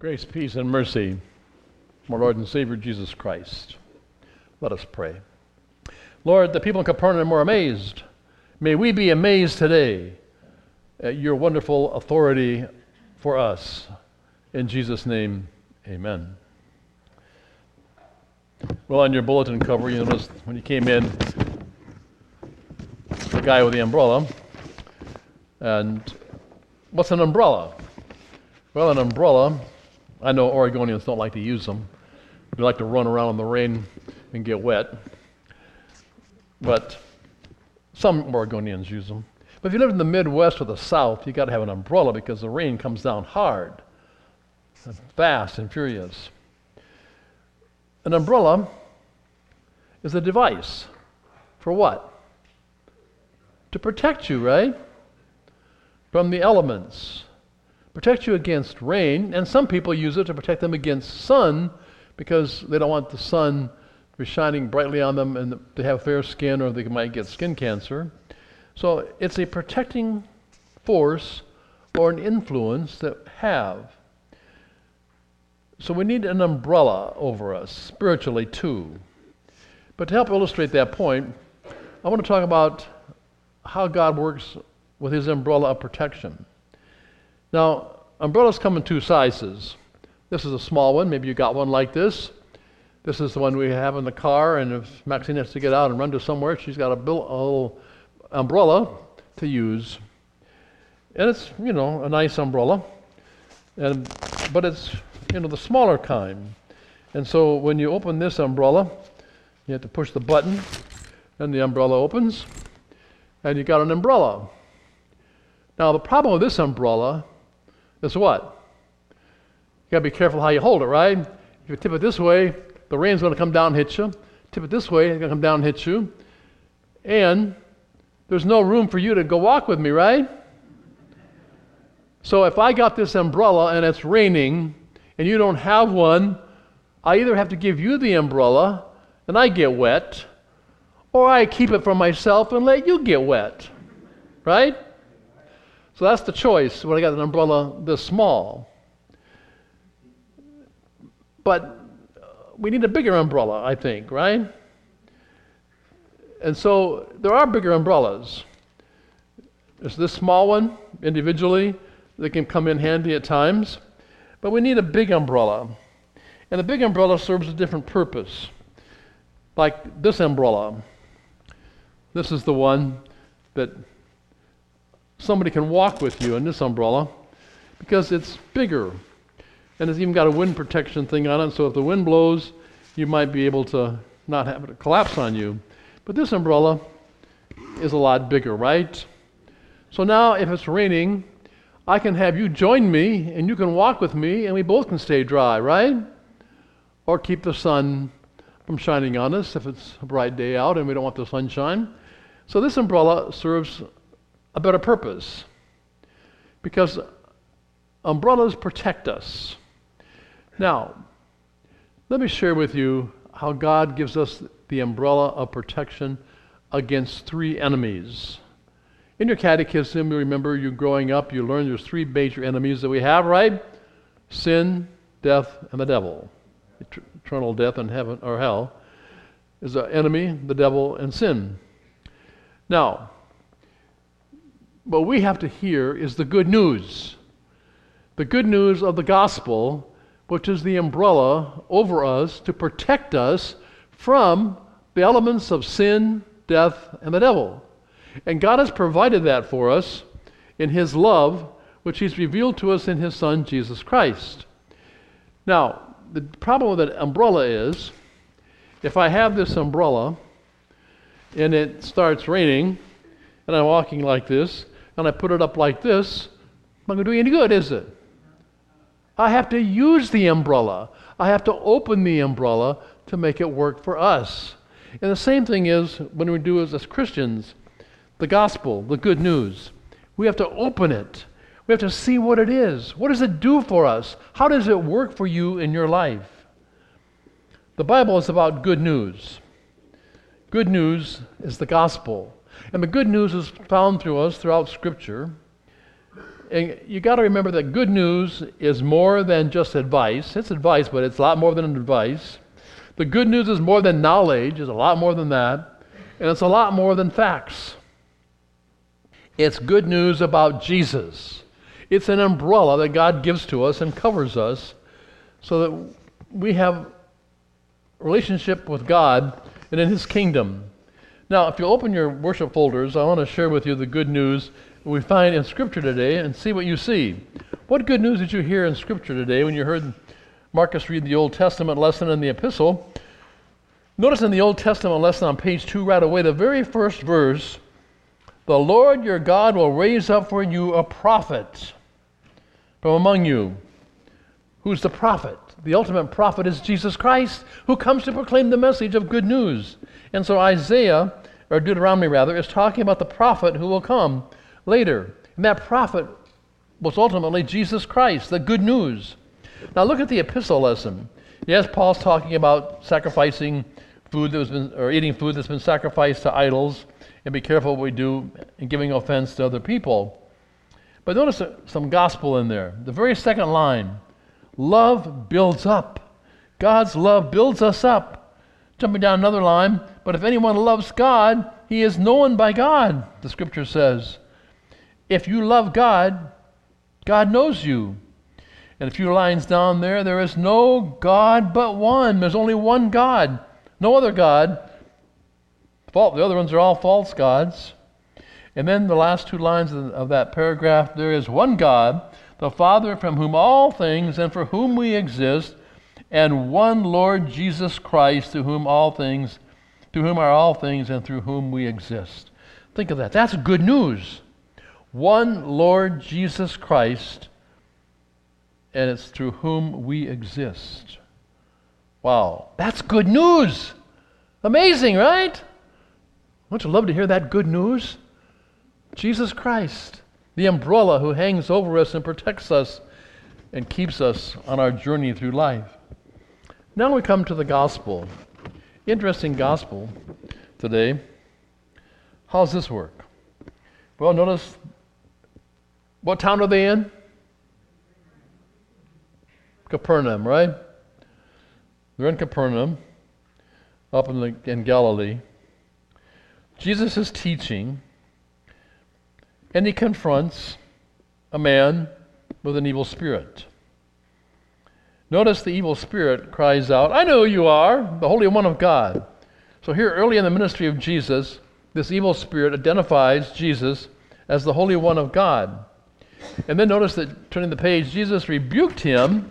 Grace, peace, and mercy from our Lord and Savior Jesus Christ. Let us pray. Lord, the people in Capernaum were amazed. May we be amazed today at your wonderful authority for us. In Jesus' name, amen. Well, on your bulletin cover, you noticed when you came in, the guy with the umbrella. And what's an umbrella? Well, an umbrella, I know Oregonians don't like to use them. We like to run around in the rain and get wet. But some Oregonians use them. But if you live in the Midwest or the South, you've got to have an umbrella because the rain comes down hard, fast and furious. An umbrella is a device for what? To protect you, right? From the elements. Protect you against rain, and some people use it to protect them against sun because they don't want the sun to be shining brightly on them and they have fair skin or they might get skin cancer. So it's a protecting force or an influence that have. So we need an umbrella over us, spiritually too. But to help illustrate that point, I want to talk about how God works with his umbrella of protection. Now, umbrellas come in two sizes. This is a small one. Maybe you got one like this. This is the one we have in the car, and if Maxine has to get out and run to somewhere, she's got a, bill, a little umbrella to use. And it's, you know, a nice umbrella. And, but it's you know, the smaller kind. And so when you open this umbrella, you have to push the button, and the umbrella opens, and you got an umbrella. Now, the problem with this umbrella is what? You gotta be careful how you hold it, right? If you tip it this way, the rain's gonna come down and hit you. Tip it this way, it's gonna come down and hit you. And there's no room for you to go walk with me, right? So if I got this umbrella and it's raining, and you don't have one, I either have to give you the umbrella and I get wet, or I keep it for myself and let you get wet. Right? So that's the choice when I got an umbrella this small. But we need a bigger umbrella, I think, right? And so there are bigger umbrellas. There's this small one individually that can come in handy at times. But we need a big umbrella. And the big umbrella serves a different purpose. Like this umbrella. This is the one that somebody can walk with you in this umbrella because it's bigger. And it's even got a wind protection thing on it, so if the wind blows, you might be able to not have it collapse on you. But this umbrella is a lot bigger, right? So now, if it's raining, I can have you join me and you can walk with me and we both can stay dry, right? Or keep the sun from shining on us if it's a bright day out and we don't want the sunshine. So this umbrella serves a better purpose because umbrellas protect us. Now, let me share with you how God gives us the umbrella of protection against three enemies. In your catechism, you remember you growing up, you learned there's three major enemies that we have, right? Sin, death, and the devil. Eternal death and heaven or hell is the enemy, the devil, and sin. Now, what we have to hear is the good news. The good news of the gospel, which is the umbrella over us to protect us from the elements of sin, death, and the devil. And God has provided that for us in His love, which He's revealed to us in His Son, Jesus Christ. Now, the problem with an umbrella is if I have this umbrella and it starts raining and I'm walking like this and I put it up like this, not going to do any good, is it? I have to use the umbrella. I have to open the umbrella to make it work for us. And the same thing is when we do as Christians the gospel, the good news. We have to open it. We have to see what it is. What does it do for us? How does it work for you in your life? The Bible is about good news. Good news is the gospel. And the good news is found through us throughout Scripture. And you got to remember that good news is more than just advice. It's advice, but it's a lot more than advice. The good news is more than knowledge, it's a lot more than that. And it's a lot more than facts. It's good news about Jesus. It's an umbrella that God gives to us and covers us so that we have relationship with God and in His kingdom. Now, if you open your worship folders, I want to share with you the good news we find in Scripture today and see what you see. What good news did you hear in Scripture today when you heard Marcus read the Old Testament lesson in the epistle? Notice in the Old Testament lesson on page 2 right away, the very first verse the Lord your God will raise up for you a prophet from among you. Who's the prophet? The ultimate prophet is Jesus Christ, who comes to proclaim the message of good news. And so Isaiah, or Deuteronomy rather, is talking about the prophet who will come later. And that prophet was ultimately Jesus Christ, the good news. Now look at the epistle lesson. Yes, Paul's talking about sacrificing food that was been, or eating food that's been sacrificed to idols, and be careful what we do in giving offense to other people. But notice some gospel in there. The very second line love builds up. God's love builds us up. Jumping down another line, but if anyone loves God, he is known by God, the scripture says. If you love God, God knows you. And a few lines down there, there is no God but one. There's only one God, no other God. The other ones are all false gods. And then the last two lines of that paragraph there is one God, the Father from whom all things and for whom we exist, and one Lord Jesus Christ to whom all things to whom are all things and through whom we exist. Think of that. That's good news. One Lord Jesus Christ, and it's through whom we exist. Wow, that's good news. Amazing, right? Wouldn't you love to hear that good news? Jesus Christ, the umbrella who hangs over us and protects us and keeps us on our journey through life. Now we come to the gospel. Interesting gospel today. How's this work? Well, notice what town are they in? Capernaum, right? They're in Capernaum, up in, the, in Galilee. Jesus is teaching, and he confronts a man with an evil spirit. Notice the evil spirit cries out, I know who you are, the Holy One of God. So, here early in the ministry of Jesus, this evil spirit identifies Jesus as the Holy One of God. And then notice that turning the page, Jesus rebuked him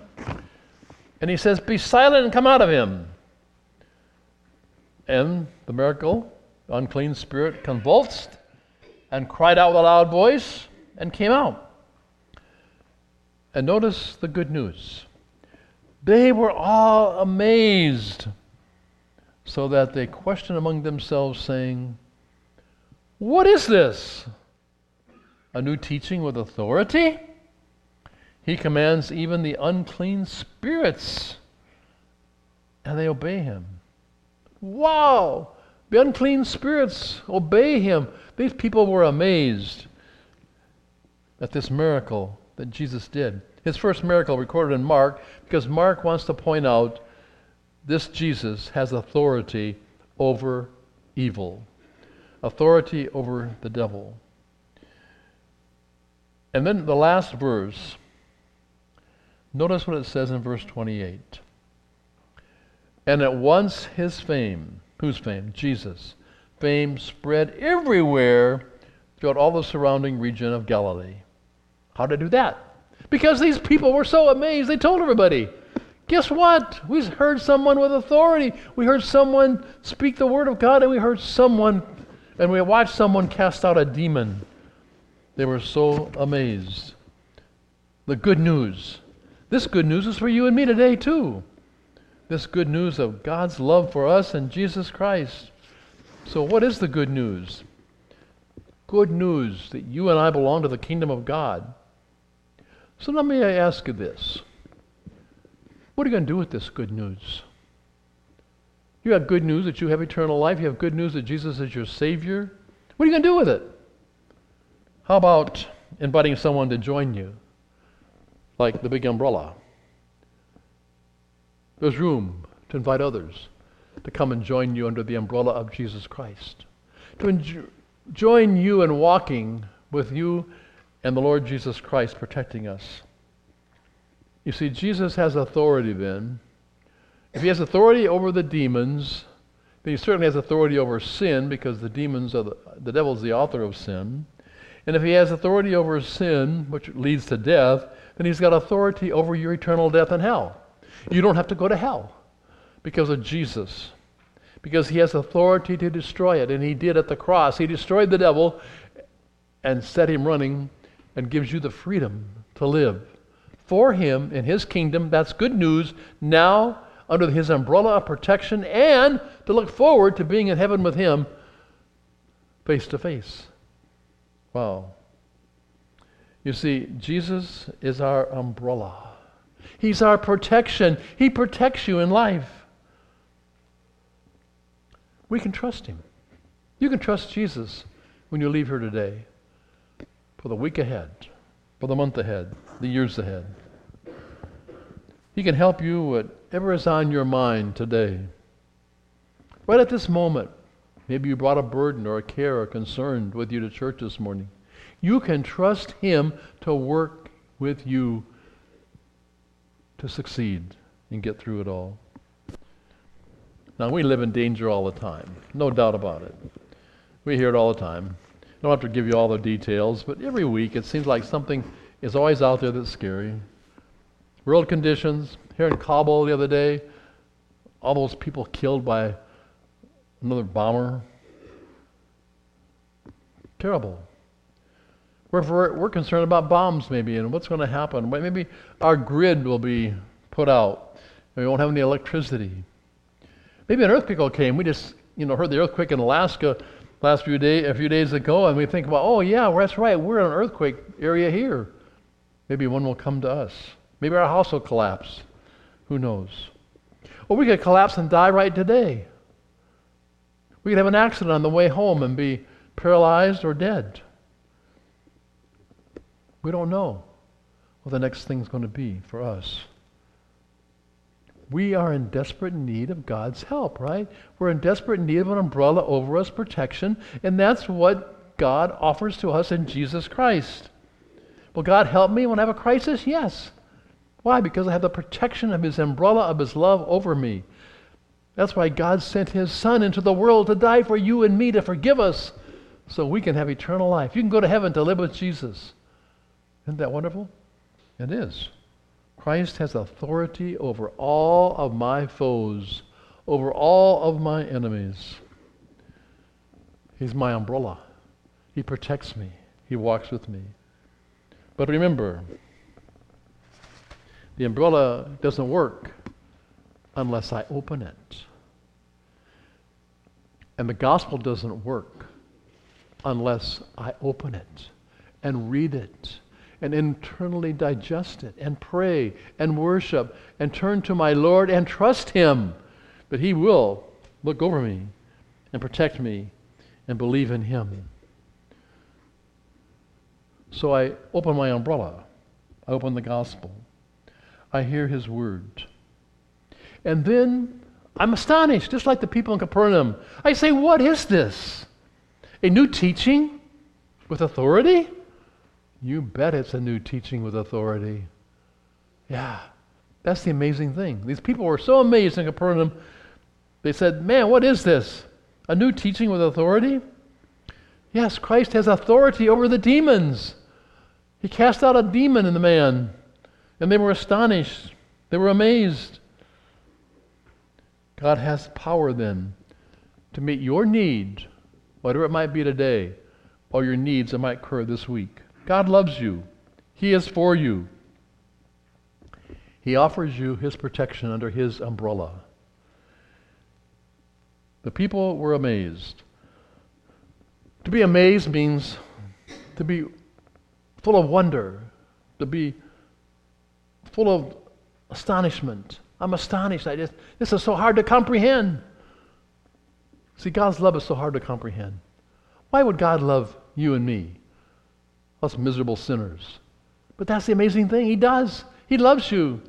and he says, Be silent and come out of him. And the miracle unclean spirit convulsed and cried out with a loud voice and came out. And notice the good news. They were all amazed, so that they questioned among themselves, saying, What is this? A new teaching with authority? He commands even the unclean spirits, and they obey him. Wow! The unclean spirits obey him. These people were amazed at this miracle that Jesus did. His first miracle recorded in Mark because Mark wants to point out this Jesus has authority over evil, authority over the devil. And then the last verse, notice what it says in verse 28. And at once his fame, Whose fame? Jesus. Fame spread everywhere throughout all the surrounding region of Galilee. How did it do that? Because these people were so amazed, they told everybody. Guess what? We heard someone with authority. We heard someone speak the word of God, and we heard someone, and we watched someone cast out a demon. They were so amazed. The good news. This good news is for you and me today, too this good news of God's love for us and Jesus Christ. So, what is the good news? Good news that you and I belong to the kingdom of God. So, let me ask you this What are you going to do with this good news? You have good news that you have eternal life. You have good news that Jesus is your Savior. What are you going to do with it? How about inviting someone to join you, like the big umbrella. There's room to invite others to come and join you under the umbrella of Jesus Christ, to enjo- join you in walking with you and the Lord Jesus Christ protecting us. You see, Jesus has authority then. If he has authority over the demons, then he certainly has authority over sin because the demons are the, the devil's the author of sin. And if he has authority over sin, which leads to death, then he's got authority over your eternal death in hell. You don't have to go to hell because of Jesus. Because he has authority to destroy it, and he did at the cross. He destroyed the devil and set him running and gives you the freedom to live for him in his kingdom. That's good news now under his umbrella of protection and to look forward to being in heaven with him face to face. Wow. You see, Jesus is our umbrella. He's our protection. He protects you in life. We can trust him. You can trust Jesus when you leave here today for the week ahead, for the month ahead, the years ahead. He can help you whatever is on your mind today. Right at this moment, maybe you brought a burden or a care or concern with you to church this morning. You can trust Him to work with you to succeed and get through it all. Now, we live in danger all the time, no doubt about it. We hear it all the time. I don't have to give you all the details, but every week it seems like something is always out there that's scary. World conditions, here in Kabul the other day, all those people killed by another bomber. Terrible. We're, we're, we're concerned about bombs, maybe, and what's going to happen. Maybe our grid will be put out, and we won't have any electricity. Maybe an earthquake will came. We just, you know, heard the earthquake in Alaska last few days, a few days ago, and we think about, oh yeah, that's right. We're in an earthquake area here. Maybe one will come to us. Maybe our house will collapse. Who knows? Or we could collapse and die right today. We could have an accident on the way home and be paralyzed or dead. We don't know what the next thing's going to be for us. We are in desperate need of God's help, right? We're in desperate need of an umbrella over us, protection, and that's what God offers to us in Jesus Christ. Will God help me when I have a crisis? Yes. Why? Because I have the protection of His umbrella of His love over me. That's why God sent His Son into the world to die for you and me to forgive us so we can have eternal life. You can go to heaven to live with Jesus. Isn't that wonderful? It is. Christ has authority over all of my foes, over all of my enemies. He's my umbrella. He protects me. He walks with me. But remember, the umbrella doesn't work unless I open it. And the gospel doesn't work unless I open it and read it and internally digest it and pray and worship and turn to my Lord and trust Him. But He will look over me and protect me and believe in Him. So I open my umbrella, I open the gospel, I hear His word. And then I'm astonished, just like the people in Capernaum. I say, What is this? A new teaching with authority? You bet it's a new teaching with authority. Yeah, that's the amazing thing. These people were so amazed in Capernaum, they said, Man, what is this? A new teaching with authority? Yes, Christ has authority over the demons. He cast out a demon in the man, and they were astonished. They were amazed. God has power then to meet your need, whatever it might be today, or your needs that might occur this week. God loves you. He is for you. He offers you his protection under his umbrella. The people were amazed. To be amazed means to be full of wonder, to be full of astonishment. I'm astonished. I just this is so hard to comprehend. See, God's love is so hard to comprehend. Why would God love you and me? Us miserable sinners. But that's the amazing thing. He does. He loves you.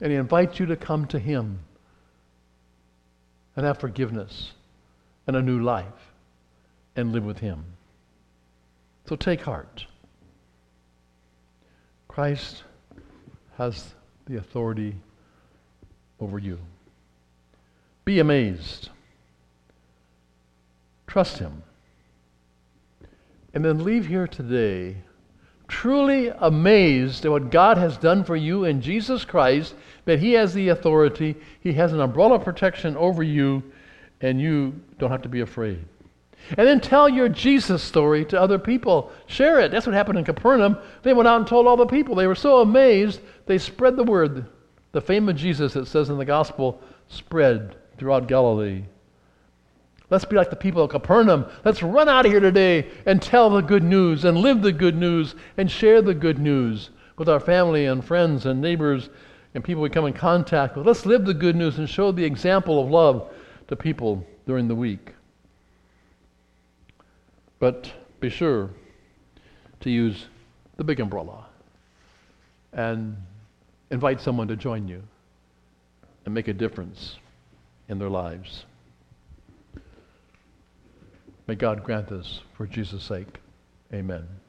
And He invites you to come to Him and have forgiveness and a new life and live with Him. So take heart. Christ has the authority over you. Be amazed. Trust Him. And then leave here today truly amazed at what God has done for you in Jesus Christ, that He has the authority, He has an umbrella protection over you, and you don't have to be afraid. And then tell your Jesus story to other people. Share it. That's what happened in Capernaum. They went out and told all the people. They were so amazed, they spread the word. The fame of Jesus, it says in the gospel, spread throughout Galilee. Let's be like the people of Capernaum. Let's run out of here today and tell the good news and live the good news and share the good news with our family and friends and neighbors and people we come in contact with. Let's live the good news and show the example of love to people during the week. But be sure to use the big umbrella and invite someone to join you and make a difference in their lives. May God grant this for Jesus' sake. Amen.